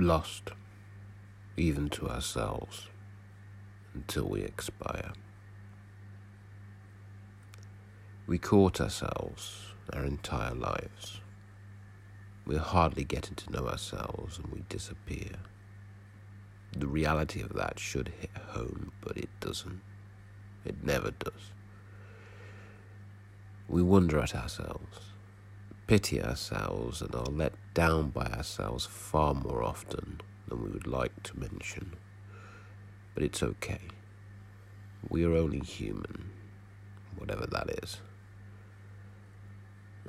lost, even to ourselves, until we expire. We court ourselves our entire lives. We're hardly getting to know ourselves and we disappear. The reality of that should hit home, but it doesn't. It never does. We wonder at ourselves, pity ourselves, and are let down by ourselves far more often than we would like to mention. But it's okay. We are only human, whatever that is.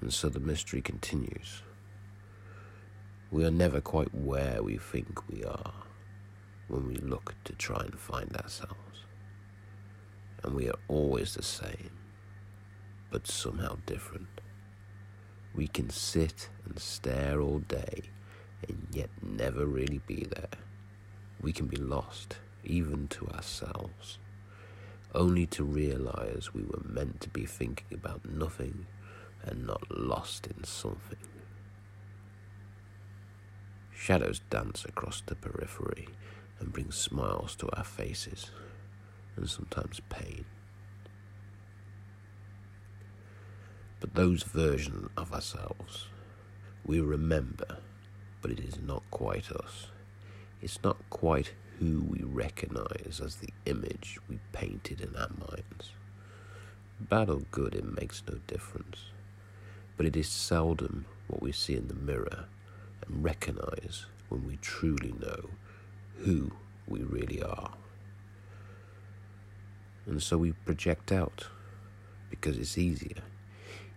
And so the mystery continues. We are never quite where we think we are when we look to try and find ourselves. And we are always the same, but somehow different. We can sit and stare all day and yet never really be there. We can be lost, even to ourselves, only to realize we were meant to be thinking about nothing and not lost in something. Shadows dance across the periphery and bring smiles to our faces, and sometimes pain. But those versions of ourselves we remember, but it is not quite us. It's not quite who we recognize as the image we painted in our minds. Bad or good, it makes no difference. But it is seldom what we see in the mirror and recognize when we truly know who we really are. And so we project out because it's easier.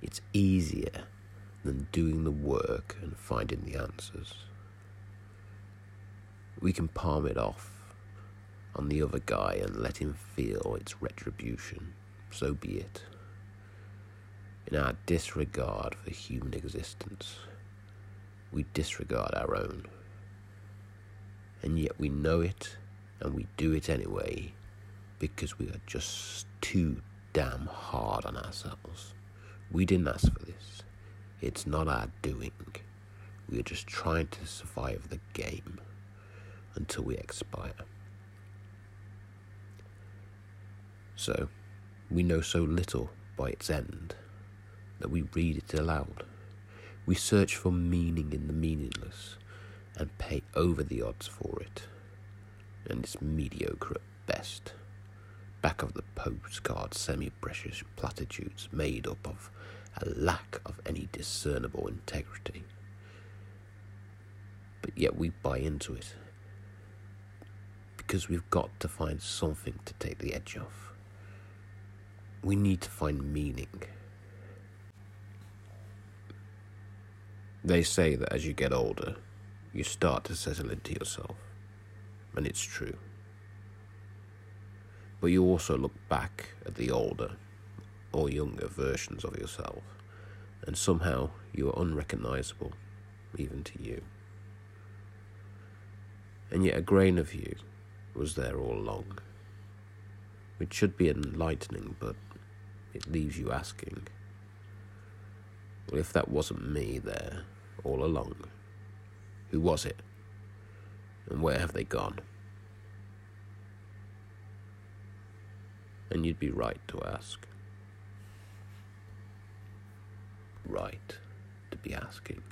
It's easier than doing the work and finding the answers. We can palm it off on the other guy and let him feel its retribution. So be it. In our disregard for human existence, we disregard our own. And yet we know it and we do it anyway because we are just too damn hard on ourselves. We didn't ask for this. It's not our doing. We are just trying to survive the game until we expire. So, we know so little by its end that we read it aloud. We search for meaning in the meaningless and pay over the odds for it. And it's mediocre at best. Back of the postcard, semi precious platitudes made up of a lack of any discernible integrity. But yet we buy into it because we've got to find something to take the edge off. We need to find meaning. They say that as you get older, you start to settle into yourself, and it's true. But you also look back at the older or younger versions of yourself, and somehow you are unrecognizable, even to you. And yet a grain of you was there all along, which should be enlightening, but it leaves you asking, well, if that wasn't me there all along, who was it? And where have they gone? And you'd be right to ask. Right to be asking.